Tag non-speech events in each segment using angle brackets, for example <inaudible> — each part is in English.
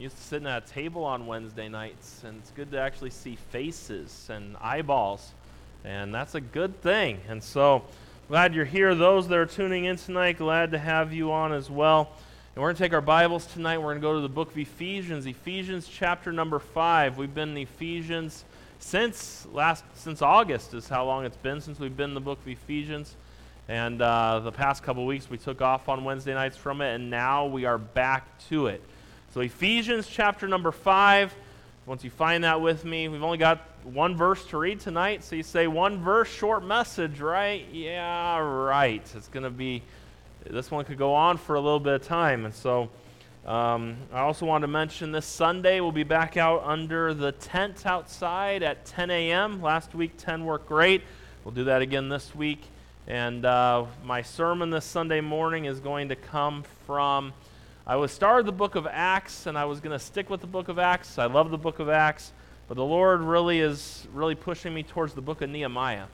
used to sitting at a table on Wednesday nights, and it's good to actually see faces and eyeballs, and that's a good thing. And so, glad you're here. Those that are tuning in tonight, glad to have you on as well. And we're going to take our Bibles tonight. We're going to go to the book of Ephesians, Ephesians chapter number 5. We've been in Ephesians since last since August is how long it's been since we've been in the book of Ephesians. And uh, the past couple weeks we took off on Wednesday nights from it, and now we are back to it. So, Ephesians chapter number 5. Once you find that with me, we've only got one verse to read tonight. So, you say one verse, short message, right? Yeah, right. It's going to be, this one could go on for a little bit of time. And so, um, I also want to mention this Sunday we'll be back out under the tent outside at 10 a.m. Last week, 10 worked great. We'll do that again this week. And uh, my sermon this Sunday morning is going to come from. I was started the book of Acts, and I was going to stick with the book of Acts. I love the book of Acts, but the Lord really is really pushing me towards the book of Nehemiah.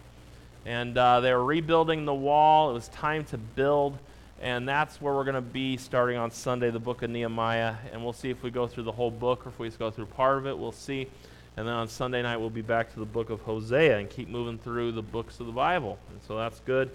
And uh, they were rebuilding the wall. It was time to build, and that's where we're going to be starting on Sunday, the book of Nehemiah. And we'll see if we go through the whole book or if we just go through part of it. We'll see. And then on Sunday night, we'll be back to the book of Hosea and keep moving through the books of the Bible. And so that's good.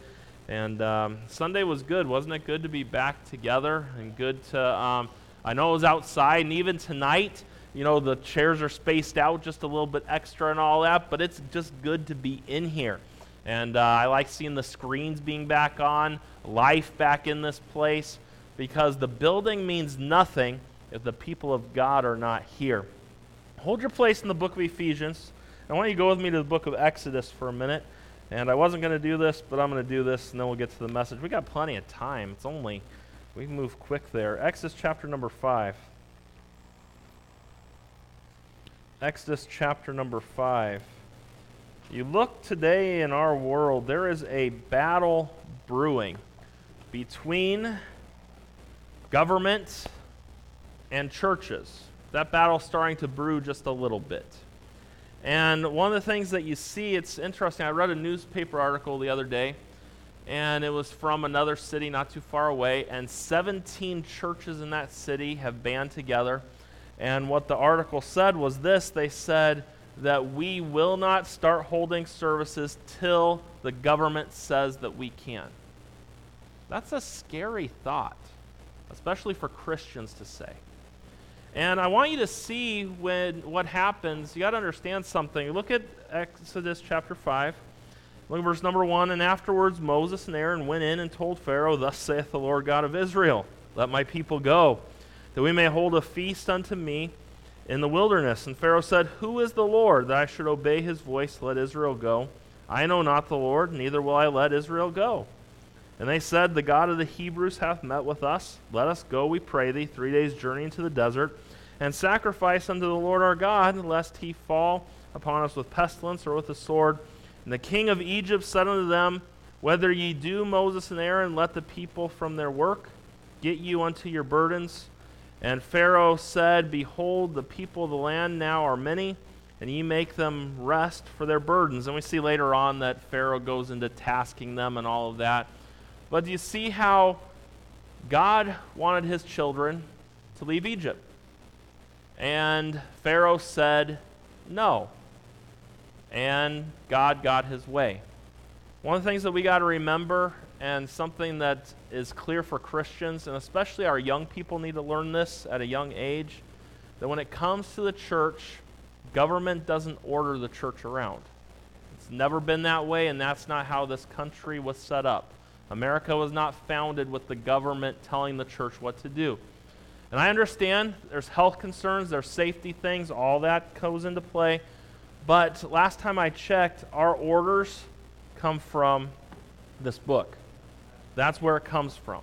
And um, Sunday was good. Wasn't it good to be back together and good to, um, I know it was outside, and even tonight, you know, the chairs are spaced out just a little bit extra and all that, but it's just good to be in here. And uh, I like seeing the screens being back on, life back in this place, because the building means nothing if the people of God are not here. Hold your place in the book of Ephesians. I want you to go with me to the book of Exodus for a minute. And I wasn't going to do this, but I'm going to do this, and then we'll get to the message. We got plenty of time. It's only, we move quick there. Exodus chapter number 5. Exodus chapter number 5. You look today in our world, there is a battle brewing between government and churches that battle's starting to brew just a little bit. And one of the things that you see, it's interesting. I read a newspaper article the other day, and it was from another city not too far away, and 17 churches in that city have band together. And what the article said was this they said that we will not start holding services till the government says that we can. That's a scary thought, especially for Christians to say. And I want you to see when what happens. You got to understand something. Look at Exodus chapter 5. Look at verse number 1. And afterwards Moses and Aaron went in and told Pharaoh, Thus saith the Lord God of Israel, Let my people go, that we may hold a feast unto me in the wilderness. And Pharaoh said, Who is the Lord, that I should obey his voice let Israel go? I know not the Lord, neither will I let Israel go. And they said, The God of the Hebrews hath met with us. Let us go, we pray thee, three days' journey into the desert, and sacrifice unto the Lord our God, lest he fall upon us with pestilence or with the sword. And the king of Egypt said unto them, Whether ye do, Moses and Aaron, let the people from their work get you unto your burdens. And Pharaoh said, Behold, the people of the land now are many, and ye make them rest for their burdens. And we see later on that Pharaoh goes into tasking them and all of that. But do you see how God wanted his children to leave Egypt? And Pharaoh said no. And God got his way. One of the things that we got to remember, and something that is clear for Christians, and especially our young people need to learn this at a young age, that when it comes to the church, government doesn't order the church around. It's never been that way, and that's not how this country was set up. America was not founded with the government telling the church what to do. And I understand there's health concerns, there's safety things, all that goes into play. But last time I checked, our orders come from this book. That's where it comes from.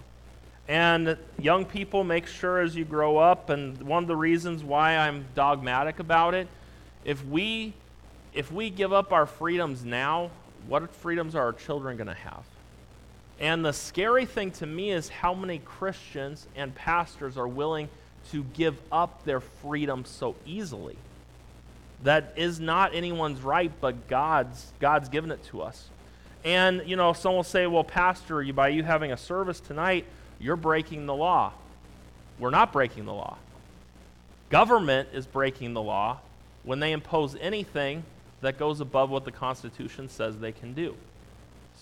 And young people, make sure as you grow up, and one of the reasons why I'm dogmatic about it, if we if we give up our freedoms now, what freedoms are our children going to have? And the scary thing to me is how many Christians and pastors are willing to give up their freedom so easily. That is not anyone's right, but God's. God's given it to us. And, you know, some will say, well, Pastor, you, by you having a service tonight, you're breaking the law. We're not breaking the law. Government is breaking the law when they impose anything that goes above what the Constitution says they can do.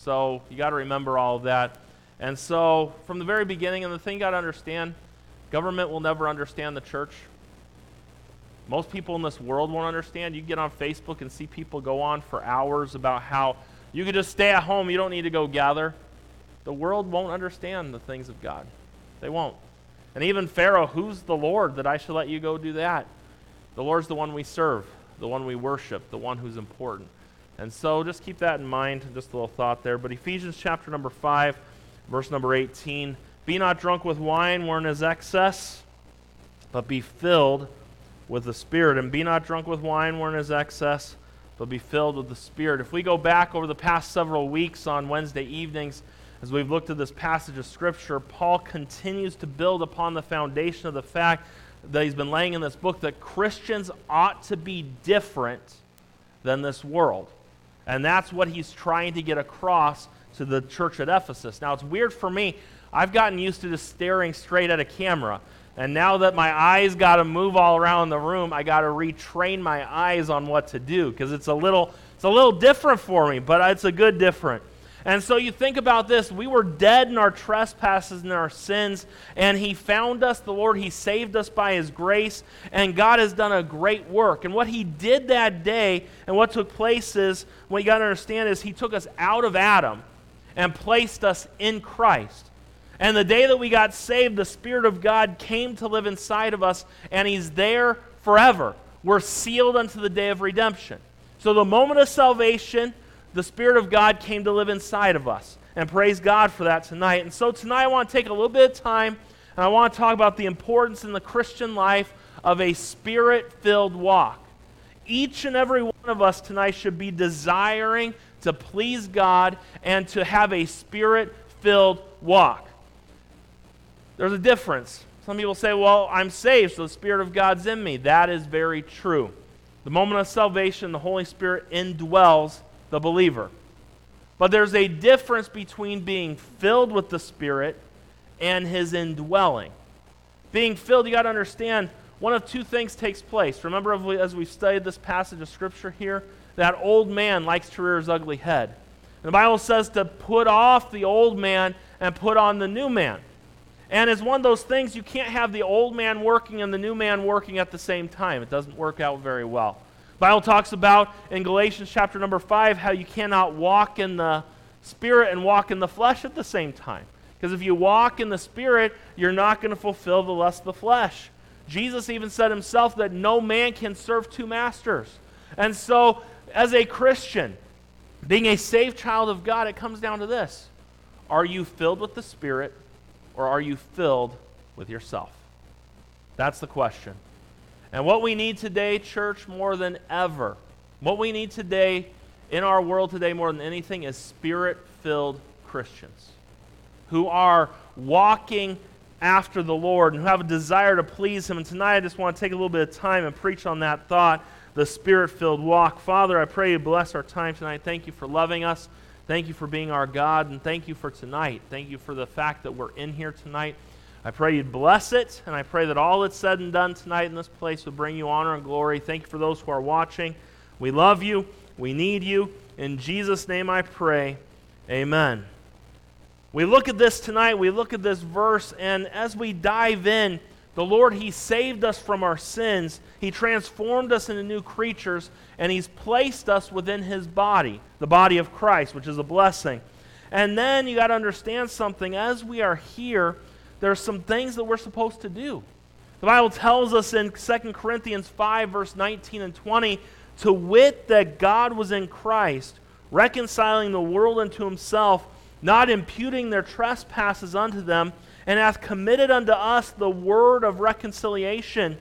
So you got to remember all of that. And so, from the very beginning, and the thing you got to understand government will never understand the church. Most people in this world won't understand. You get on Facebook and see people go on for hours about how you could just stay at home, you don't need to go gather. The world won't understand the things of God. They won't. And even Pharaoh, who's the Lord that I should let you go do that? The Lord's the one we serve, the one we worship, the one who's important. And so just keep that in mind, just a little thought there. But Ephesians chapter number 5, verse number 18 Be not drunk with wine wherein is excess, but be filled with the Spirit. And be not drunk with wine wherein is excess, but be filled with the Spirit. If we go back over the past several weeks on Wednesday evenings, as we've looked at this passage of Scripture, Paul continues to build upon the foundation of the fact that he's been laying in this book that Christians ought to be different than this world. And that's what he's trying to get across to the church at Ephesus. Now, it's weird for me. I've gotten used to just staring straight at a camera. And now that my eyes got to move all around the room, I got to retrain my eyes on what to do because it's a little it's a little different for me, but it's a good different. And so you think about this we were dead in our trespasses and our sins, and He found us, the Lord. He saved us by His grace, and God has done a great work. And what He did that day and what took place is what you got to understand is He took us out of Adam and placed us in Christ. And the day that we got saved, the Spirit of God came to live inside of us, and He's there forever. We're sealed unto the day of redemption. So the moment of salvation, the Spirit of God came to live inside of us. And praise God for that tonight. And so tonight I want to take a little bit of time and I want to talk about the importance in the Christian life of a spirit filled walk. Each and every one of us tonight should be desiring to please God and to have a spirit filled walk. There's a difference. Some people say, well, I'm saved, so the Spirit of God's in me. That is very true. The moment of salvation, the Holy Spirit indwells the believer. But there's a difference between being filled with the Spirit and his indwelling. Being filled, you got to understand, one of two things takes place. Remember, as we've studied this passage of Scripture here, that old man likes to rear his ugly head. And the Bible says to put off the old man and put on the new man. And it's one of those things you can't have the old man working and the new man working at the same time. It doesn't work out very well. Bible talks about in Galatians chapter number 5 how you cannot walk in the spirit and walk in the flesh at the same time. Because if you walk in the spirit, you're not going to fulfill the lust of the flesh. Jesus even said himself that no man can serve two masters. And so, as a Christian, being a saved child of God, it comes down to this Are you filled with the Spirit or are you filled with yourself? That's the question. And what we need today, church, more than ever, what we need today in our world today more than anything is spirit filled Christians who are walking after the Lord and who have a desire to please Him. And tonight I just want to take a little bit of time and preach on that thought the spirit filled walk. Father, I pray you bless our time tonight. Thank you for loving us. Thank you for being our God. And thank you for tonight. Thank you for the fact that we're in here tonight. I pray you'd bless it, and I pray that all that's said and done tonight in this place would bring you honor and glory. Thank you for those who are watching. We love you. We need you. In Jesus' name I pray. Amen. We look at this tonight, we look at this verse, and as we dive in, the Lord, He saved us from our sins. He transformed us into new creatures, and He's placed us within His body, the body of Christ, which is a blessing. And then you got to understand something. As we are here, there are some things that we're supposed to do. The Bible tells us in 2 Corinthians 5, verse 19 and 20, to wit that God was in Christ, reconciling the world unto himself, not imputing their trespasses unto them, and hath committed unto us the word of reconciliation.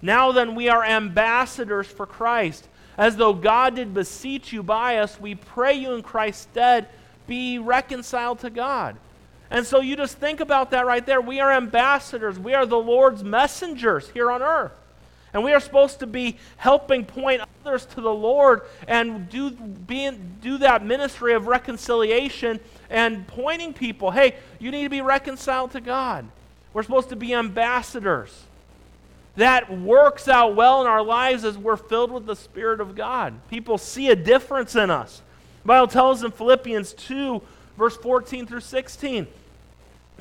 Now then, we are ambassadors for Christ. As though God did beseech you by us, we pray you in Christ's stead, be reconciled to God. And so you just think about that right there. We are ambassadors, we are the Lord's messengers here on earth. And we are supposed to be helping point others to the Lord and do, being, do that ministry of reconciliation and pointing people, hey, you need to be reconciled to God. We're supposed to be ambassadors. that works out well in our lives as we're filled with the Spirit of God. People see a difference in us. The Bible tells in Philippians 2, verse 14 through 16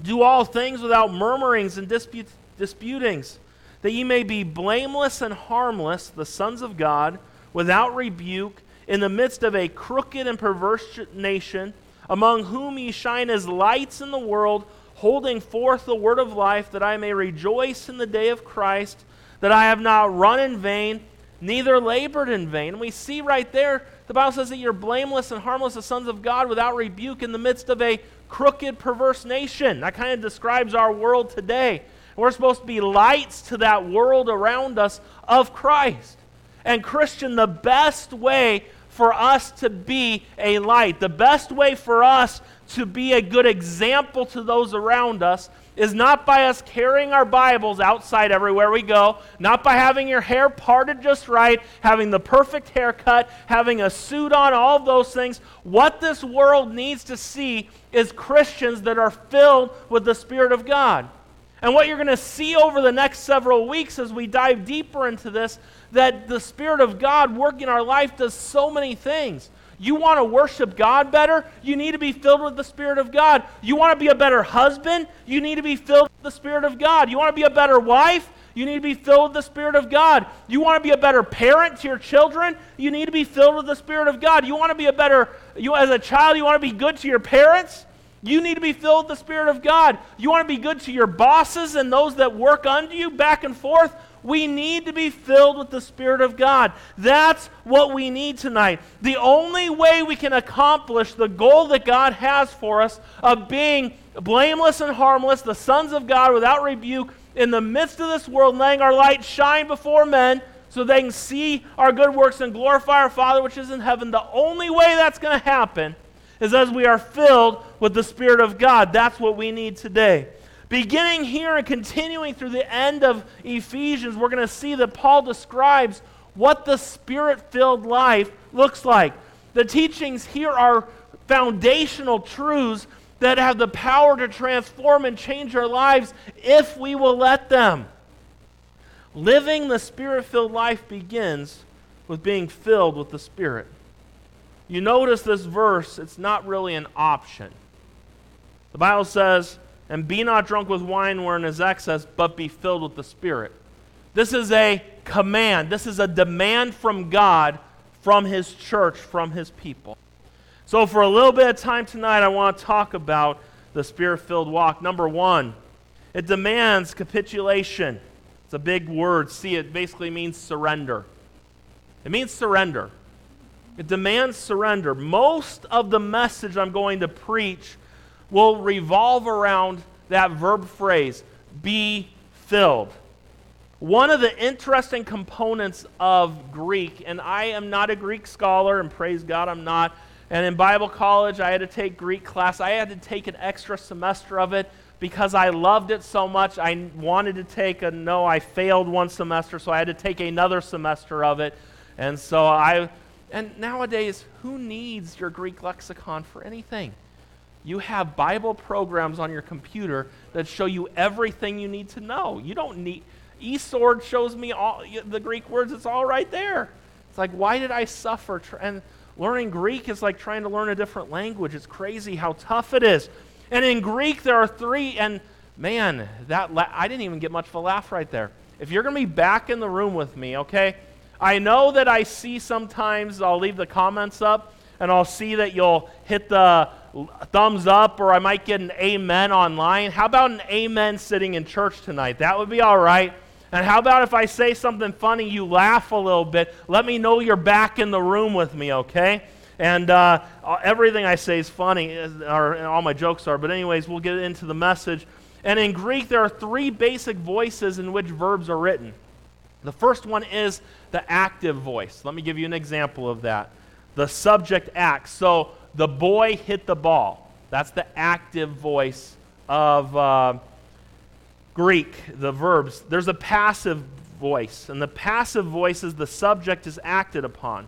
Do all things without murmurings and disputings, that ye may be blameless and harmless, the sons of God, without rebuke, in the midst of a crooked and perverse nation, among whom ye shine as lights in the world holding forth the word of life, that I may rejoice in the day of Christ, that I have not run in vain, neither labored in vain. And we see right there, the Bible says that you're blameless and harmless the sons of God without rebuke in the midst of a crooked, perverse nation. That kind of describes our world today. We're supposed to be lights to that world around us of Christ. And, Christian, the best way for us to be a light, the best way for us to be a good example to those around us is not by us carrying our Bibles outside everywhere we go, not by having your hair parted just right, having the perfect haircut, having a suit on, all of those things. What this world needs to see is Christians that are filled with the Spirit of God. And what you're going to see over the next several weeks as we dive deeper into this, that the Spirit of God working in our life does so many things. You want to worship God better? You need to be filled with the Spirit of God. You want to be a better husband? You need to be filled with the Spirit of God. You want to be a better wife? You need to be filled with the Spirit of God. You want to be a better parent to your children? You need to be filled with the Spirit of God. You want to be a better, you as a child, you want to be good to your parents? You need to be filled with the Spirit of God. You want to be good to your bosses and those that work under you back and forth? We need to be filled with the Spirit of God. That's what we need tonight. The only way we can accomplish the goal that God has for us of being blameless and harmless, the sons of God without rebuke, in the midst of this world, letting our light shine before men so they can see our good works and glorify our Father which is in heaven. The only way that's going to happen is as we are filled with the Spirit of God. That's what we need today. Beginning here and continuing through the end of Ephesians, we're going to see that Paul describes what the spirit filled life looks like. The teachings here are foundational truths that have the power to transform and change our lives if we will let them. Living the spirit filled life begins with being filled with the Spirit. You notice this verse, it's not really an option. The Bible says, and be not drunk with wine wherein is excess, but be filled with the Spirit. This is a command. This is a demand from God, from His church, from His people. So, for a little bit of time tonight, I want to talk about the Spirit filled walk. Number one, it demands capitulation. It's a big word. See, it basically means surrender. It means surrender. It demands surrender. Most of the message I'm going to preach will revolve around that verb phrase, be filled. One of the interesting components of Greek, and I am not a Greek scholar, and praise God I'm not. And in Bible college, I had to take Greek class. I had to take an extra semester of it because I loved it so much. I wanted to take a no, I failed one semester, so I had to take another semester of it. And so I, and nowadays, who needs your Greek lexicon for anything? You have Bible programs on your computer that show you everything you need to know. You don't need, eSword shows me all the Greek words, it's all right there. It's like, why did I suffer? And learning Greek is like trying to learn a different language. It's crazy how tough it is. And in Greek, there are three, and man, that la- I didn't even get much of a laugh right there. If you're going to be back in the room with me, okay? I know that I see sometimes, I'll leave the comments up, and I'll see that you'll hit the thumbs up or I might get an amen online. How about an amen sitting in church tonight? That would be all right. And how about if I say something funny, you laugh a little bit? Let me know you're back in the room with me, okay? And uh, everything I say is funny, or all my jokes are. But, anyways, we'll get into the message. And in Greek, there are three basic voices in which verbs are written. The first one is the active voice. Let me give you an example of that. The subject acts. So, the boy hit the ball. That's the active voice of uh, Greek, the verbs. There's a passive voice, and the passive voice is the subject is acted upon.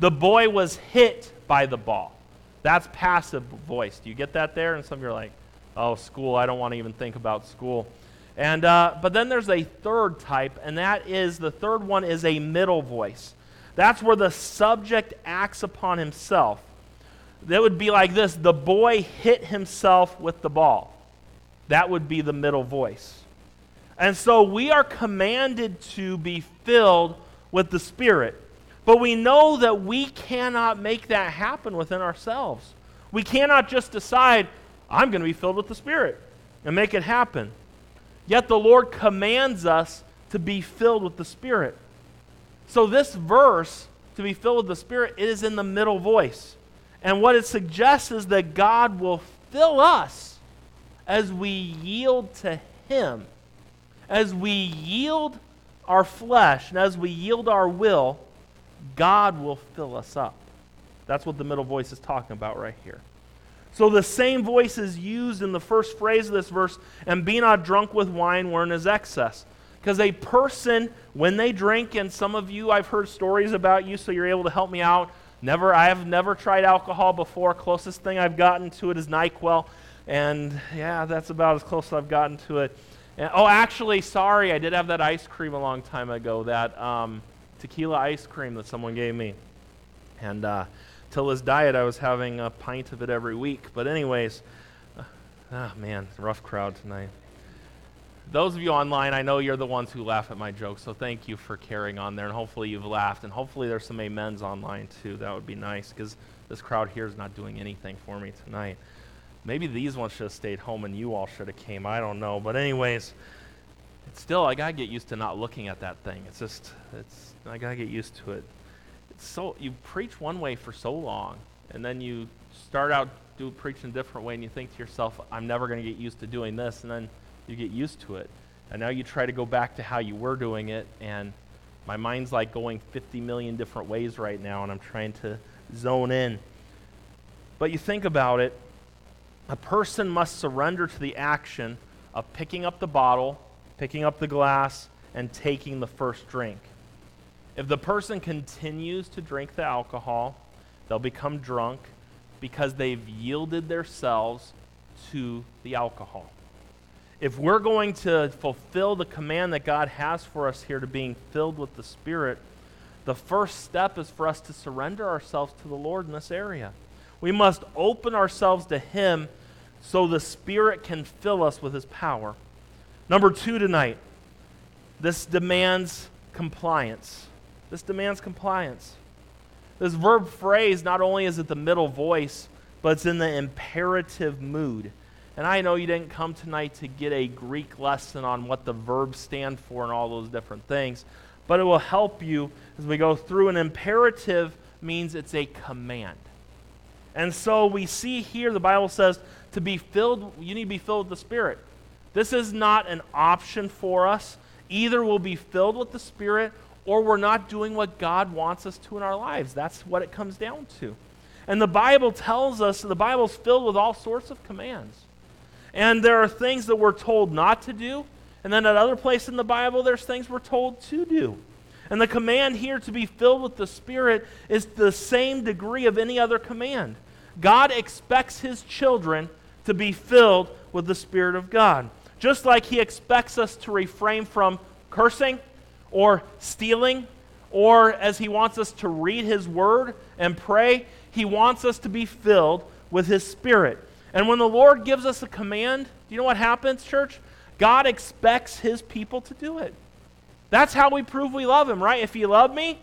The boy was hit by the ball. That's passive voice. Do you get that there? And some of you are like, oh, school, I don't want to even think about school. And, uh, but then there's a third type, and that is the third one is a middle voice. That's where the subject acts upon himself. That would be like this the boy hit himself with the ball. That would be the middle voice. And so we are commanded to be filled with the Spirit. But we know that we cannot make that happen within ourselves. We cannot just decide, I'm going to be filled with the Spirit and make it happen. Yet the Lord commands us to be filled with the Spirit. So, this verse, to be filled with the Spirit, it is in the middle voice. And what it suggests is that God will fill us as we yield to Him, as we yield our flesh, and as we yield our will, God will fill us up. That's what the middle voice is talking about right here. So the same voice is used in the first phrase of this verse, and be not drunk with wine wherein is excess. Because a person, when they drink, and some of you, I've heard stories about you, so you're able to help me out. Never, I have never tried alcohol before. Closest thing I've gotten to it is NyQuil. And yeah, that's about as close as I've gotten to it. And, oh, actually, sorry, I did have that ice cream a long time ago, that um, tequila ice cream that someone gave me. And uh, till this diet, I was having a pint of it every week. But, anyways, uh, ah, man, rough crowd tonight. Those of you online, I know you're the ones who laugh at my jokes, so thank you for carrying on there. And hopefully you've laughed, and hopefully there's some amens online too. That would be nice because this crowd here is not doing anything for me tonight. Maybe these ones should have stayed home and you all should have came. I don't know. But anyways, it's still I gotta get used to not looking at that thing. It's just it's I gotta get used to it It's so you preach one way for so long, and then you start out do preaching a different way, and you think to yourself, "I'm never going to get used to doing this," and then you get used to it, and now you try to go back to how you were doing it, and my mind's like going 50 million different ways right now, and I'm trying to zone in. But you think about it, a person must surrender to the action of picking up the bottle, picking up the glass, and taking the first drink. If the person continues to drink the alcohol, they'll become drunk because they've yielded themselves to the alcohol. If we're going to fulfill the command that God has for us here to being filled with the Spirit, the first step is for us to surrender ourselves to the Lord in this area. We must open ourselves to Him so the Spirit can fill us with His power. Number two tonight, this demands compliance. This demands compliance. This verb phrase, not only is it the middle voice, but it's in the imperative mood. And I know you didn't come tonight to get a Greek lesson on what the verbs stand for and all those different things, but it will help you as we go through. An imperative means it's a command. And so we see here the Bible says to be filled, you need to be filled with the Spirit. This is not an option for us. Either we'll be filled with the Spirit or we're not doing what God wants us to in our lives. That's what it comes down to. And the Bible tells us, the Bible's filled with all sorts of commands. And there are things that we're told not to do, and then at other places in the Bible, there's things we're told to do. And the command here to be filled with the Spirit is the same degree of any other command. God expects his children to be filled with the Spirit of God. Just like he expects us to refrain from cursing, or stealing, or as he wants us to read his word and pray, he wants us to be filled with his spirit. And when the Lord gives us a command, do you know what happens, church? God expects his people to do it. That's how we prove we love him, right? If you love me,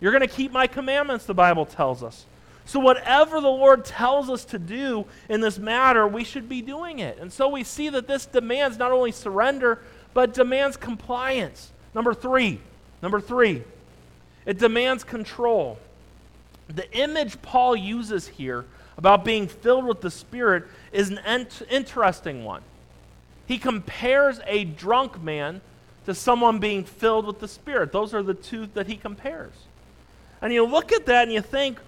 you're going to keep my commandments, the Bible tells us. So, whatever the Lord tells us to do in this matter, we should be doing it. And so we see that this demands not only surrender, but demands compliance. Number three, number three, it demands control. The image Paul uses here about being filled with the Spirit is an ent- interesting one. He compares a drunk man to someone being filled with the Spirit. Those are the two that he compares. And you look at that and you think,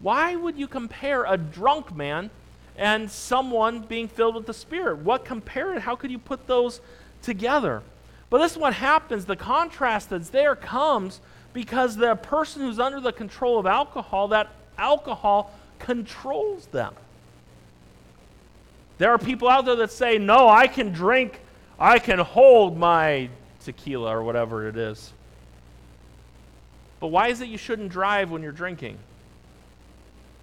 why would you compare a drunk man and someone being filled with the Spirit? What compare? How could you put those together? But this is what happens. The contrast that's there comes because the person who's under the control of alcohol, that alcohol controls them. There are people out there that say, No, I can drink I can hold my tequila or whatever it is. But why is it you shouldn't drive when you're drinking?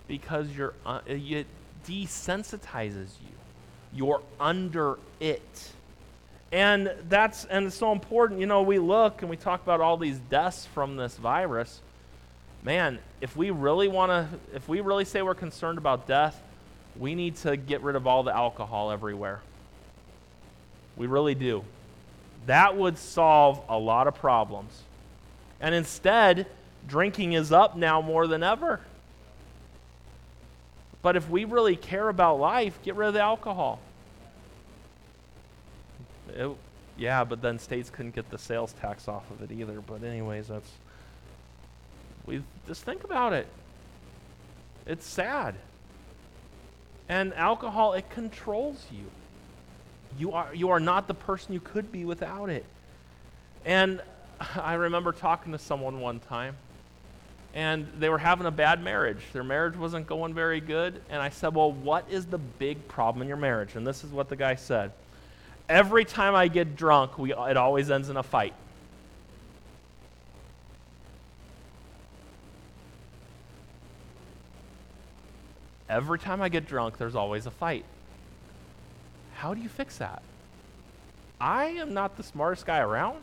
Because you're, uh, it desensitizes you. You're under it. And that's and it's so important. You know, we look and we talk about all these deaths from this virus. Man, if we really want to if we really say we're concerned about death, we need to get rid of all the alcohol everywhere. We really do. That would solve a lot of problems. And instead, drinking is up now more than ever. But if we really care about life, get rid of the alcohol. It, yeah, but then states couldn't get the sales tax off of it either. But anyways, that's we just think about it. It's sad. And alcohol it controls you. You are you are not the person you could be without it. And <laughs> I remember talking to someone one time and they were having a bad marriage. Their marriage wasn't going very good. And I said, Well, what is the big problem in your marriage? And this is what the guy said Every time I get drunk, we, it always ends in a fight. Every time I get drunk, there's always a fight. How do you fix that? I am not the smartest guy around,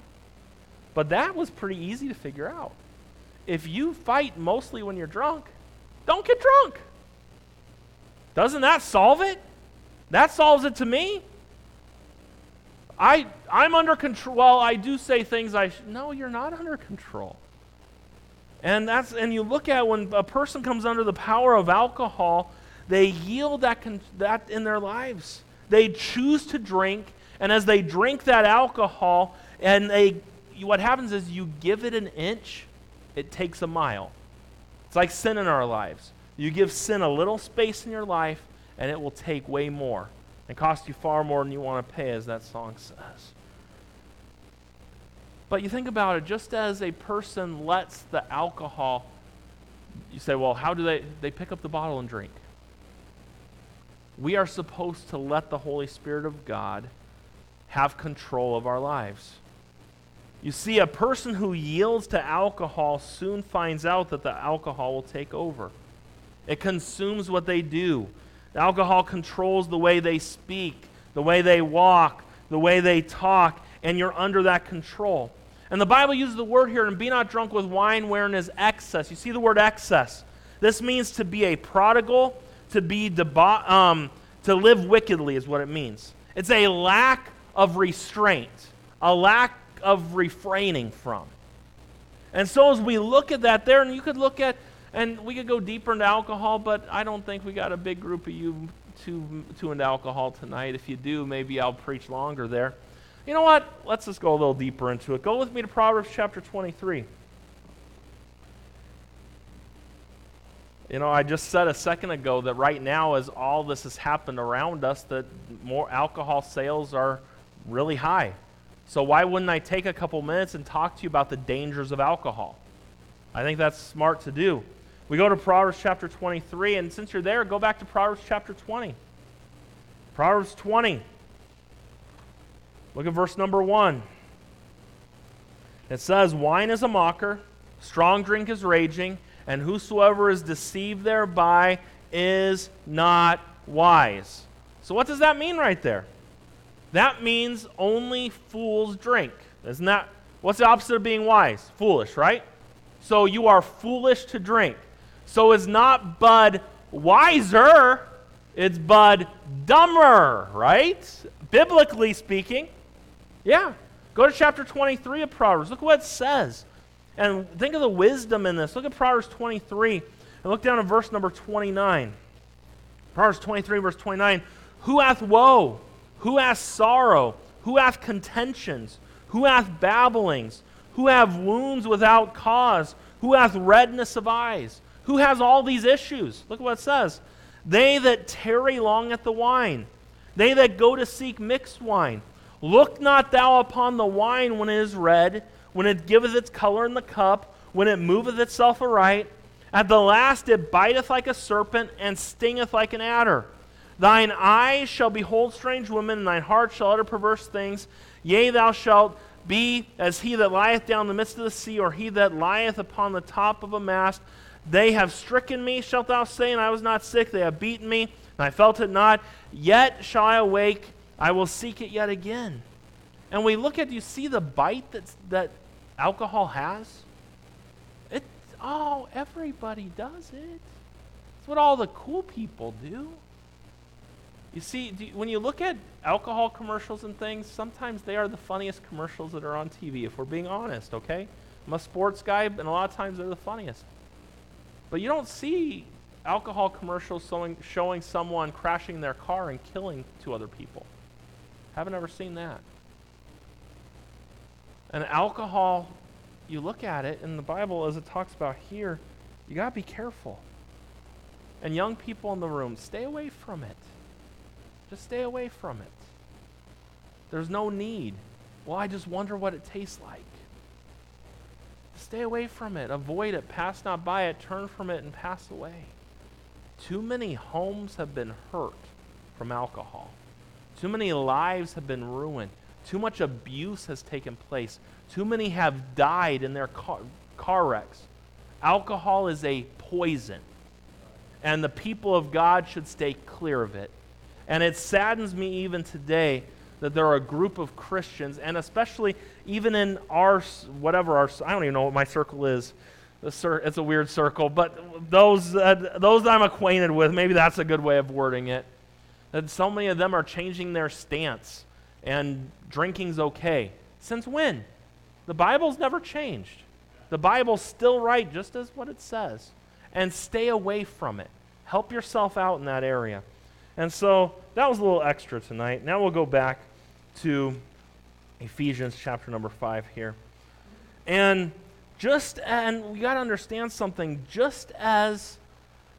but that was pretty easy to figure out. If you fight mostly when you're drunk, don't get drunk. Doesn't that solve it? That solves it to me. I, I'm under control. Well, I do say things I sh- no, you're not under control. And that's and you look at when a person comes under the power of alcohol, they yield that con- that in their lives. They choose to drink, and as they drink that alcohol, and they what happens is you give it an inch, it takes a mile. It's like sin in our lives. You give sin a little space in your life, and it will take way more and cost you far more than you want to pay, as that song says. But you think about it, just as a person lets the alcohol, you say, well, how do they, they pick up the bottle and drink? We are supposed to let the Holy Spirit of God have control of our lives. You see, a person who yields to alcohol soon finds out that the alcohol will take over. It consumes what they do. The Alcohol controls the way they speak, the way they walk, the way they talk, and you're under that control. And the Bible uses the word here, and be not drunk with wine wherein is excess. You see the word excess. This means to be a prodigal, to be deba- um, to live wickedly is what it means. It's a lack of restraint, a lack of refraining from. And so as we look at that there, and you could look at and we could go deeper into alcohol, but I don't think we got a big group of you too, too into alcohol tonight. If you do, maybe I'll preach longer there. You know what? Let's just go a little deeper into it. Go with me to Proverbs chapter 23. You know, I just said a second ago that right now, as all this has happened around us, that more alcohol sales are really high. So why wouldn't I take a couple minutes and talk to you about the dangers of alcohol? I think that's smart to do. We go to Proverbs chapter 23, and since you're there, go back to Proverbs chapter 20. Proverbs 20. Look at verse number 1. It says, Wine is a mocker, strong drink is raging, and whosoever is deceived thereby is not wise. So, what does that mean right there? That means only fools drink. Isn't that what's the opposite of being wise? Foolish, right? So, you are foolish to drink. So is not Bud wiser, it's Bud dumber, right? Biblically speaking. Yeah. Go to chapter 23 of Proverbs. Look what it says. And think of the wisdom in this. Look at Proverbs 23 and look down at verse number 29. Proverbs 23, verse 29. Who hath woe? Who hath sorrow? Who hath contentions? Who hath babblings? Who have wounds without cause? Who hath redness of eyes? Who has all these issues? Look at what it says. They that tarry long at the wine, they that go to seek mixed wine. Look not thou upon the wine when it is red, when it giveth its color in the cup, when it moveth itself aright. At the last it biteth like a serpent and stingeth like an adder. Thine eyes shall behold strange women, and thine heart shall utter perverse things. Yea, thou shalt be as he that lieth down in the midst of the sea, or he that lieth upon the top of a mast. They have stricken me, shalt thou say, and I was not sick. They have beaten me, and I felt it not. Yet shall I awake, I will seek it yet again. And we look at, you see the bite that's, that alcohol has? It, oh, everybody does it. It's what all the cool people do. You see, do when you look at alcohol commercials and things, sometimes they are the funniest commercials that are on TV, if we're being honest, okay? I'm a sports guy, and a lot of times they're the funniest. But you don't see alcohol commercials showing, showing someone crashing their car and killing two other people. Haven't ever seen that. And alcohol, you look at it in the Bible as it talks about here, you got to be careful. And young people in the room, stay away from it. Just stay away from it. There's no need. Well, I just wonder what it tastes like. Stay away from it. Avoid it. Pass not by it. Turn from it and pass away. Too many homes have been hurt from alcohol. Too many lives have been ruined. Too much abuse has taken place. Too many have died in their car, car wrecks. Alcohol is a poison, and the people of God should stay clear of it. And it saddens me even today that there are a group of Christians, and especially even in our, whatever our, I don't even know what my circle is. It's a weird circle, but those, uh, those that I'm acquainted with, maybe that's a good way of wording it. That so many of them are changing their stance, and drinking's okay. Since when? The Bible's never changed. The Bible's still right, just as what it says. And stay away from it. Help yourself out in that area. And so that was a little extra tonight. Now we'll go back to Ephesians chapter number 5 here. And just, and we got to understand something, just as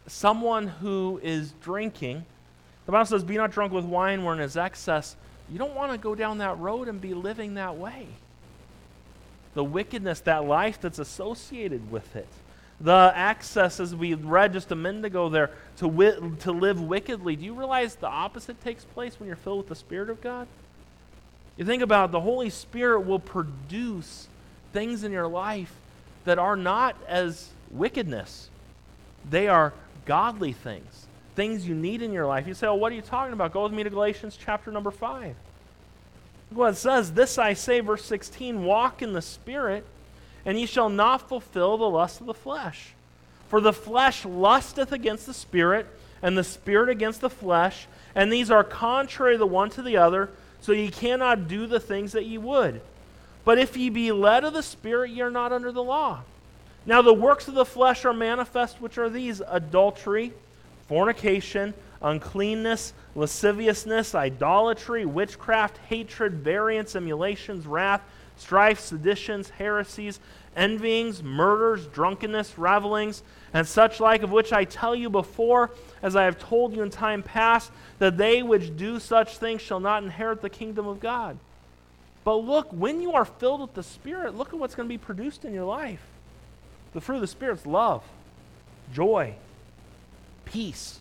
someone who is drinking, the Bible says, be not drunk with wine wherein is excess. You don't want to go down that road and be living that way. The wickedness, that life that's associated with it the access, as we read just a minute ago there, to, wi- to live wickedly. Do you realize the opposite takes place when you're filled with the Spirit of God? You think about it, the Holy Spirit will produce things in your life that are not as wickedness, they are godly things, things you need in your life. You say, Oh, what are you talking about? Go with me to Galatians chapter number 5. Look what it says. This I say, verse 16 walk in the Spirit and ye shall not fulfill the lust of the flesh. For the flesh lusteth against the spirit, and the spirit against the flesh, and these are contrary the one to the other, so ye cannot do the things that ye would. But if ye be led of the Spirit, ye are not under the law. Now the works of the flesh are manifest, which are these adultery, fornication, uncleanness, lasciviousness, idolatry, witchcraft, hatred, variance, emulations, wrath strife, seditions, heresies, envyings, murders, drunkenness, revelings, and such like, of which I tell you before, as I have told you in time past, that they which do such things shall not inherit the kingdom of God. But look, when you are filled with the Spirit, look at what's going to be produced in your life. The fruit of the Spirit's love, joy, peace,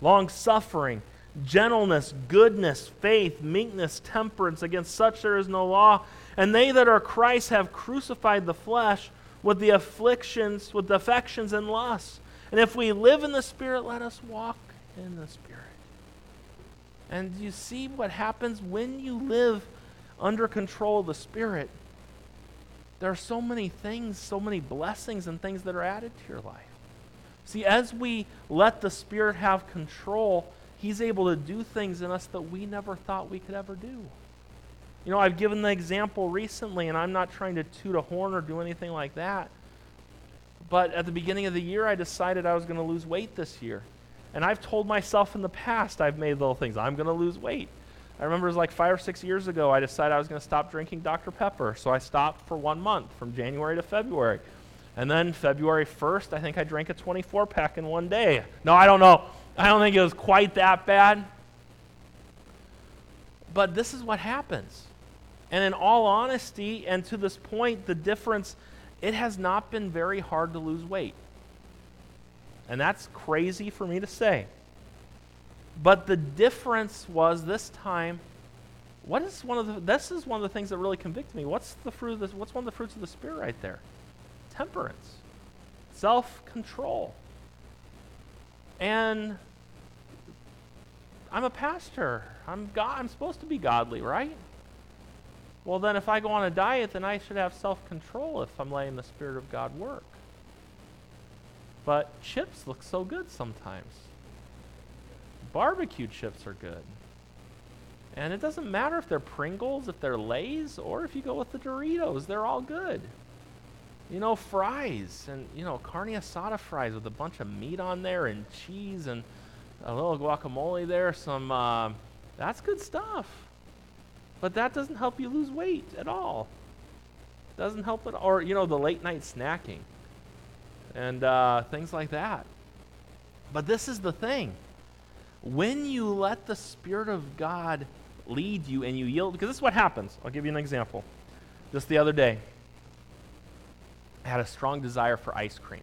long suffering, gentleness, goodness, faith, meekness, temperance. Against such there is no law. And they that are Christ have crucified the flesh with the afflictions, with the affections and lusts. And if we live in the Spirit, let us walk in the Spirit. And you see what happens when you live under control of the Spirit? There are so many things, so many blessings and things that are added to your life. See, as we let the Spirit have control, He's able to do things in us that we never thought we could ever do. You know, I've given the example recently, and I'm not trying to toot a horn or do anything like that. But at the beginning of the year, I decided I was going to lose weight this year. And I've told myself in the past, I've made little things, I'm going to lose weight. I remember it was like five or six years ago, I decided I was going to stop drinking Dr. Pepper. So I stopped for one month, from January to February. And then February 1st, I think I drank a 24 pack in one day. No, I don't know. I don't think it was quite that bad. But this is what happens. And in all honesty, and to this point, the difference, it has not been very hard to lose weight. And that's crazy for me to say. But the difference was this time, what is one of the, this is one of the things that really convicted me. What's the fruit of this, what's one of the fruits of the Spirit right there? Temperance, self control. And I'm a pastor. I'm God. I'm supposed to be godly, right? Well, then if I go on a diet, then I should have self-control if I'm letting the Spirit of God work. But chips look so good sometimes. Barbecue chips are good. And it doesn't matter if they're Pringles, if they're Lay's, or if you go with the Doritos, they're all good. You know, fries and, you know, carne asada fries with a bunch of meat on there and cheese and a little guacamole there, some, uh, that's good stuff. But that doesn't help you lose weight at all. Doesn't help it, or, you know, the late night snacking and uh, things like that. But this is the thing. When you let the Spirit of God lead you and you yield, because this is what happens. I'll give you an example. Just the other day, I had a strong desire for ice cream.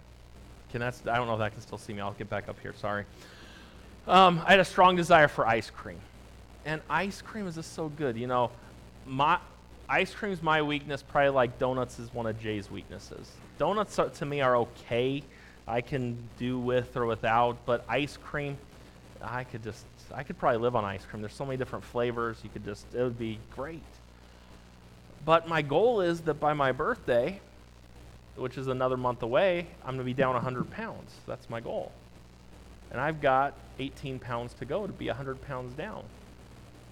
Can that's, I don't know if I can still see me. I'll get back up here. Sorry. Um, I had a strong desire for ice cream. And ice cream is just so good. You know, my ice cream is my weakness, probably like donuts is one of Jay's weaknesses. Donuts are, to me are okay. I can do with or without, but ice cream, I could just, I could probably live on ice cream. There's so many different flavors. You could just, it would be great. But my goal is that by my birthday, which is another month away, I'm going to be down 100 pounds. That's my goal. And I've got 18 pounds to go to be 100 pounds down.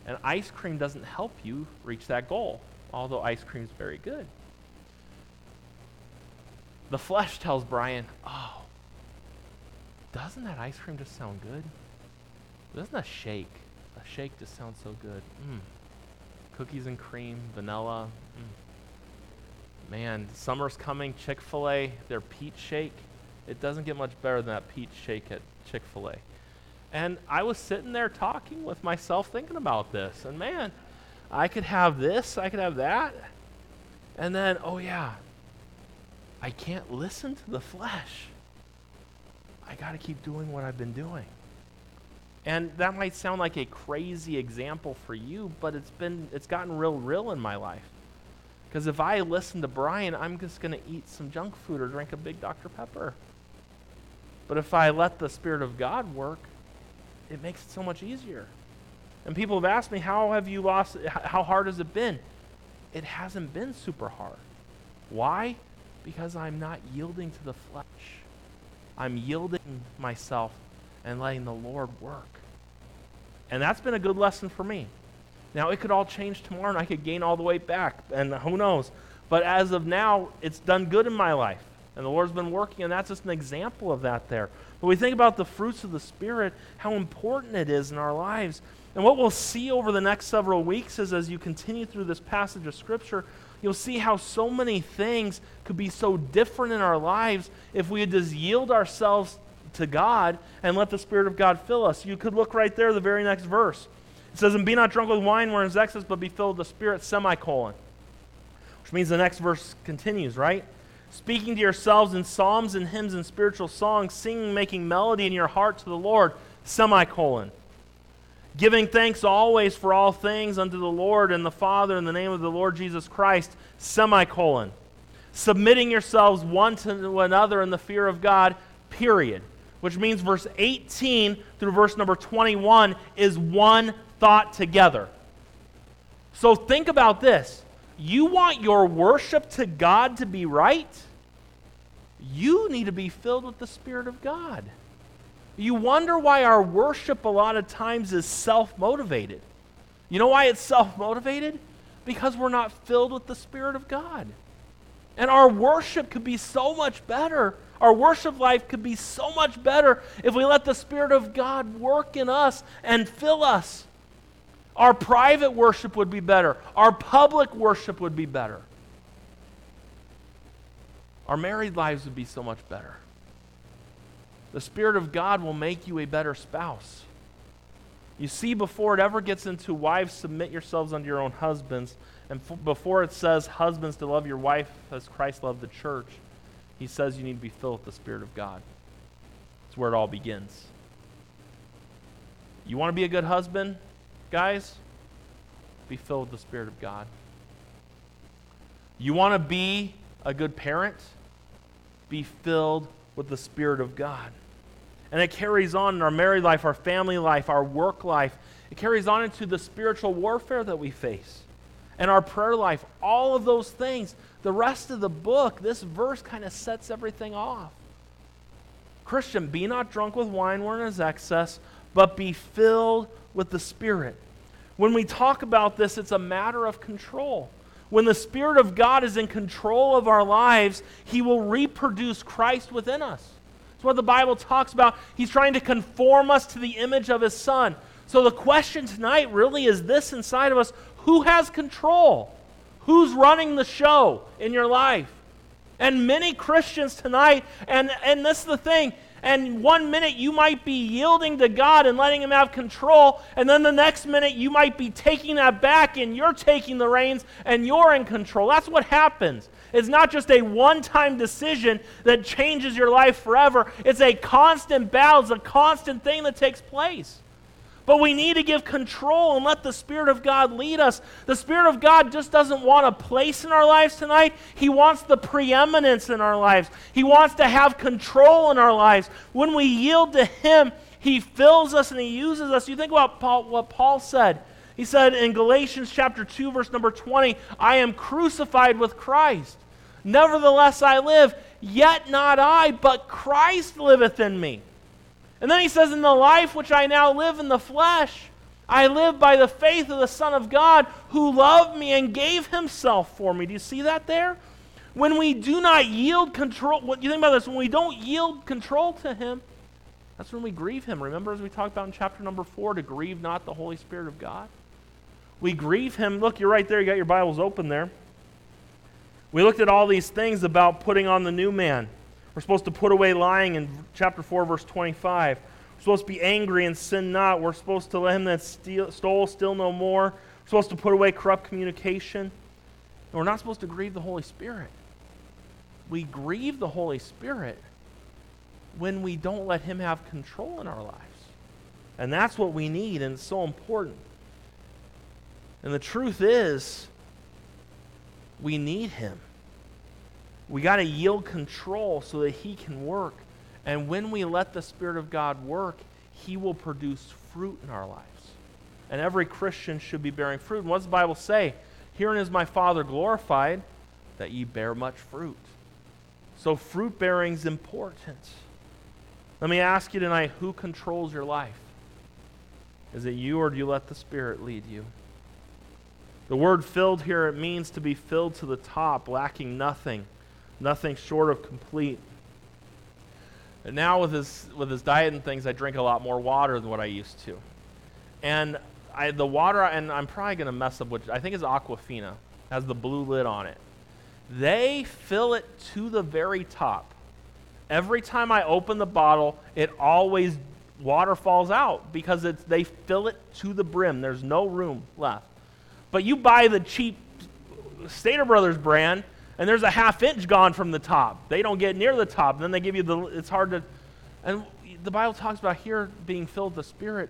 And ice cream doesn't help you reach that goal, although ice cream is very good. The flesh tells Brian, oh, doesn't that ice cream just sound good? Doesn't a shake, a shake just sound so good? Mm. Cookies and cream, vanilla. Man, summer's coming. Chick fil A, their peach shake. It doesn't get much better than that peach shake at Chick fil A. And I was sitting there talking with myself, thinking about this. And man, I could have this, I could have that. And then, oh yeah, I can't listen to the flesh. I got to keep doing what I've been doing. And that might sound like a crazy example for you, but it's been it's gotten real real in my life. Because if I listen to Brian, I'm just going to eat some junk food or drink a big Dr. Pepper. But if I let the Spirit of God work, it makes it so much easier. And people have asked me, how have you lost, how hard has it been? It hasn't been super hard. Why? Because I'm not yielding to the flesh. I'm yielding myself and letting the Lord work. And that's been a good lesson for me. Now, it could all change tomorrow and I could gain all the weight back, and who knows. But as of now, it's done good in my life. And the Lord's been working, and that's just an example of that there. But we think about the fruits of the Spirit, how important it is in our lives. And what we'll see over the next several weeks is as you continue through this passage of Scripture, you'll see how so many things could be so different in our lives if we just yield ourselves to God and let the Spirit of God fill us. You could look right there, the very next verse. It says, And be not drunk with wine wherein is excess, but be filled with the Spirit, semicolon. Which means the next verse continues, right? speaking to yourselves in psalms and hymns and spiritual songs, singing, making melody in your heart to the Lord, semicolon. Giving thanks always for all things unto the Lord and the Father in the name of the Lord Jesus Christ, semicolon. Submitting yourselves one to another in the fear of God, period. Which means verse 18 through verse number 21 is one thought together. So think about this you want your worship to God to be right, you need to be filled with the Spirit of God. You wonder why our worship a lot of times is self motivated. You know why it's self motivated? Because we're not filled with the Spirit of God. And our worship could be so much better. Our worship life could be so much better if we let the Spirit of God work in us and fill us. Our private worship would be better. Our public worship would be better. Our married lives would be so much better. The Spirit of God will make you a better spouse. You see, before it ever gets into wives, submit yourselves unto your own husbands, and f- before it says husbands to love your wife as Christ loved the church, he says you need to be filled with the Spirit of God. It's where it all begins. You want to be a good husband, guys? Be filled with the Spirit of God. You want to be a good parent? Be filled with the Spirit of God. And it carries on in our married life, our family life, our work life. It carries on into the spiritual warfare that we face and our prayer life. All of those things. The rest of the book, this verse kind of sets everything off. Christian, be not drunk with wine wherein is excess, but be filled with the Spirit. When we talk about this, it's a matter of control. When the Spirit of God is in control of our lives, He will reproduce Christ within us. It's what the Bible talks about. He's trying to conform us to the image of His Son. So the question tonight really is this inside of us who has control? Who's running the show in your life? And many Christians tonight, and, and this is the thing, and one minute you might be yielding to God and letting Him have control, and then the next minute you might be taking that back and you're taking the reins and you're in control. That's what happens. It's not just a one time decision that changes your life forever, it's a constant battle, it's a constant thing that takes place. But we need to give control and let the Spirit of God lead us. The Spirit of God just doesn't want a place in our lives tonight. He wants the preeminence in our lives. He wants to have control in our lives. When we yield to Him, He fills us and He uses us. You think about Paul, what Paul said. He said in Galatians chapter 2, verse number 20, I am crucified with Christ. Nevertheless, I live, yet not I, but Christ liveth in me. And then he says, In the life which I now live in the flesh, I live by the faith of the Son of God who loved me and gave himself for me. Do you see that there? When we do not yield control, what do you think about this? When we don't yield control to him, that's when we grieve him. Remember, as we talked about in chapter number four, to grieve not the Holy Spirit of God? We grieve him. Look, you're right there. You got your Bibles open there. We looked at all these things about putting on the new man. We're supposed to put away lying in chapter 4, verse 25. We're supposed to be angry and sin not. We're supposed to let him that steal, stole steal no more. We're supposed to put away corrupt communication. And we're not supposed to grieve the Holy Spirit. We grieve the Holy Spirit when we don't let him have control in our lives. And that's what we need, and it's so important. And the truth is, we need him. We got to yield control so that He can work. And when we let the Spirit of God work, He will produce fruit in our lives. And every Christian should be bearing fruit. And what does the Bible say? Herein is my Father glorified, that ye bear much fruit. So fruit bearing is important. Let me ask you tonight who controls your life? Is it you or do you let the Spirit lead you? The word filled here, it means to be filled to the top, lacking nothing nothing short of complete. And now with his with his diet and things, I drink a lot more water than what I used to. And I, the water, and I'm probably going to mess up which I think is Aquafina, has the blue lid on it. They fill it to the very top. Every time I open the bottle, it always water falls out because it's, they fill it to the brim. There's no room left. But you buy the cheap Stater Brothers brand, and there's a half inch gone from the top. They don't get near the top. And then they give you the, it's hard to, and the Bible talks about here being filled with the Spirit.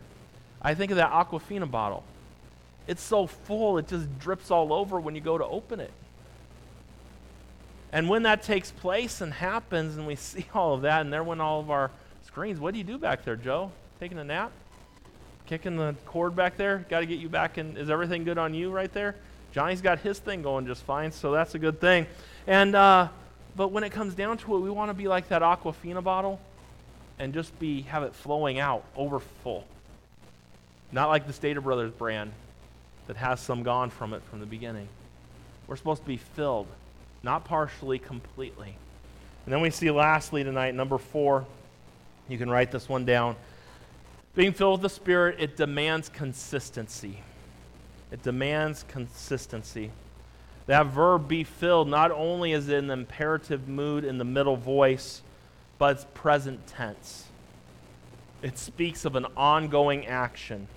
I think of that Aquafina bottle. It's so full, it just drips all over when you go to open it. And when that takes place and happens, and we <laughs> see all of that, and there went all of our screens, what do you do back there, Joe? Taking a nap? Kicking the cord back there? Got to get you back in. Is everything good on you right there? Johnny's got his thing going just fine, so that's a good thing. And uh, but when it comes down to it, we want to be like that Aquafina bottle and just be have it flowing out over full. Not like the Stater Brothers brand that has some gone from it from the beginning. We're supposed to be filled, not partially, completely. And then we see lastly tonight, number four. You can write this one down. Being filled with the Spirit, it demands consistency. It demands consistency. That verb be filled not only is in the imperative mood in the middle voice, but it's present tense. It speaks of an ongoing action.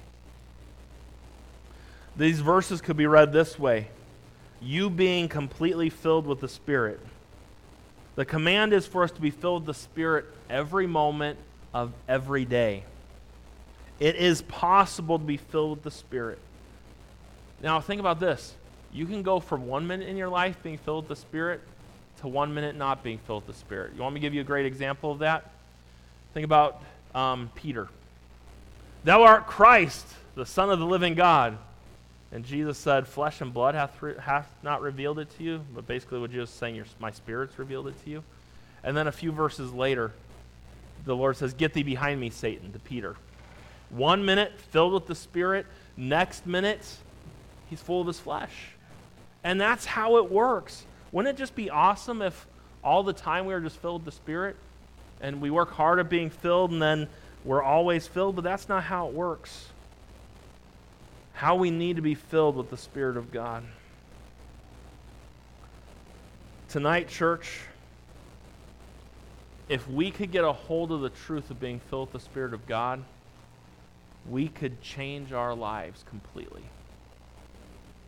These verses could be read this way You being completely filled with the Spirit. The command is for us to be filled with the Spirit every moment of every day. It is possible to be filled with the Spirit. Now, think about this. You can go from one minute in your life being filled with the Spirit to one minute not being filled with the Spirit. You want me to give you a great example of that? Think about um, Peter. Thou art Christ, the Son of the living God. And Jesus said, Flesh and blood hath, re- hath not revealed it to you. But basically, what Jesus is saying, your, my spirit's revealed it to you. And then a few verses later, the Lord says, Get thee behind me, Satan, to Peter. One minute, filled with the Spirit. Next minute, he's full of his flesh. And that's how it works. Wouldn't it just be awesome if all the time we were just filled with the Spirit and we work hard at being filled and then we're always filled? But that's not how it works. How we need to be filled with the Spirit of God. Tonight, church, if we could get a hold of the truth of being filled with the Spirit of God, we could change our lives completely.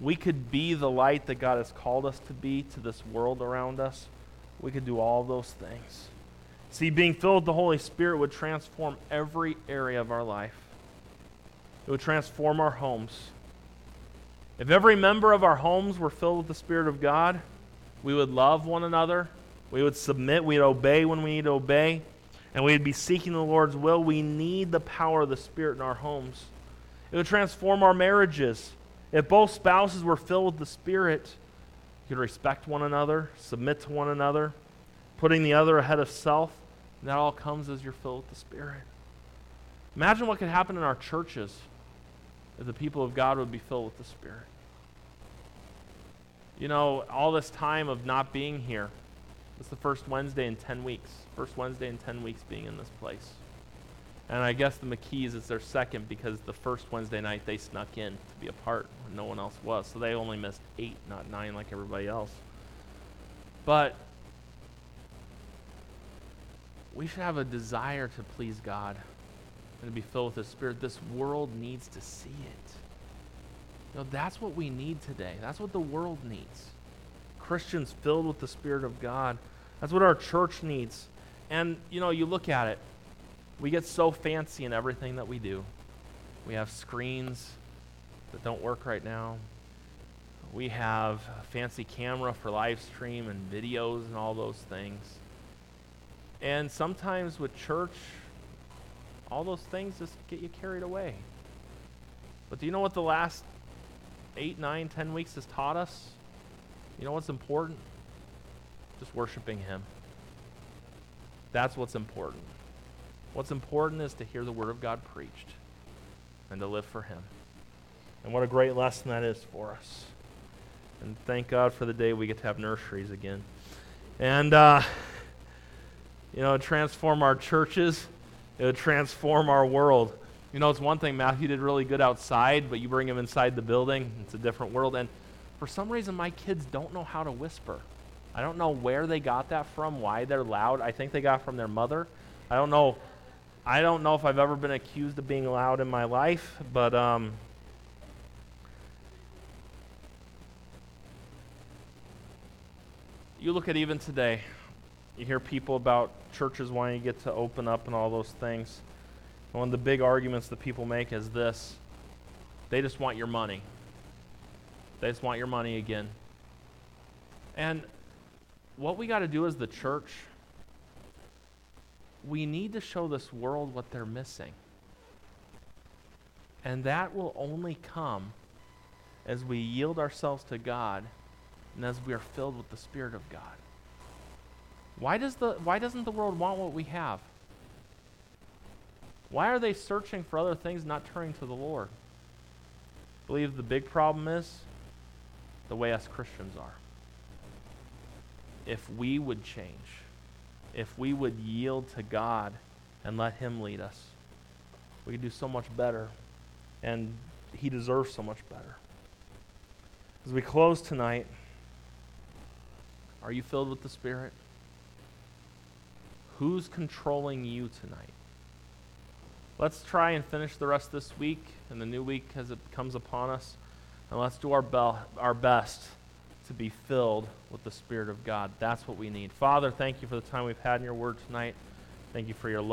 We could be the light that God has called us to be to this world around us. We could do all those things. See, being filled with the Holy Spirit would transform every area of our life. It would transform our homes. If every member of our homes were filled with the Spirit of God, we would love one another. We would submit. We'd obey when we need to obey. And we'd be seeking the Lord's will. We need the power of the Spirit in our homes. It would transform our marriages. If both spouses were filled with the Spirit, you could respect one another, submit to one another, putting the other ahead of self. That all comes as you're filled with the Spirit. Imagine what could happen in our churches if the people of God would be filled with the Spirit. You know, all this time of not being here, it's the first Wednesday in 10 weeks. First Wednesday in 10 weeks being in this place. And I guess the McKees is their second because the first Wednesday night they snuck in to be a part when no one else was. So they only missed eight, not nine like everybody else. But we should have a desire to please God and to be filled with His Spirit. This world needs to see it. You know, that's what we need today. That's what the world needs. Christians filled with the Spirit of God. That's what our church needs. And, you know, you look at it, we get so fancy in everything that we do. We have screens that don't work right now. We have a fancy camera for live stream and videos and all those things. And sometimes with church, all those things just get you carried away. But do you know what the last eight, nine, ten weeks has taught us? You know what's important? Just worshiping Him. That's what's important. What's important is to hear the Word of God preached and to live for Him. And what a great lesson that is for us. And thank God for the day we get to have nurseries again. And, uh, you know, transform our churches, it would transform our world. You know, it's one thing, Matthew did really good outside, but you bring him inside the building, it's a different world. And for some reason, my kids don't know how to whisper. I don't know where they got that from, why they're loud. I think they got from their mother. I don't know. I don't know if I've ever been accused of being loud in my life, but um, you look at even today, you hear people about churches wanting to get to open up and all those things. One of the big arguments that people make is this they just want your money. They just want your money again. And what we got to do as the church, we need to show this world what they're missing. And that will only come as we yield ourselves to God and as we are filled with the Spirit of God. Why, does the, why doesn't the world want what we have? Why are they searching for other things, not turning to the Lord? I believe the big problem is the way us Christians are. If we would change, if we would yield to God and let Him lead us, we could do so much better. And He deserves so much better. As we close tonight, are you filled with the Spirit? Who's controlling you tonight? Let's try and finish the rest of this week and the new week as it comes upon us. And let's do our, be- our best to be filled with the Spirit of God. That's what we need. Father, thank you for the time we've had in your word tonight. Thank you for your love.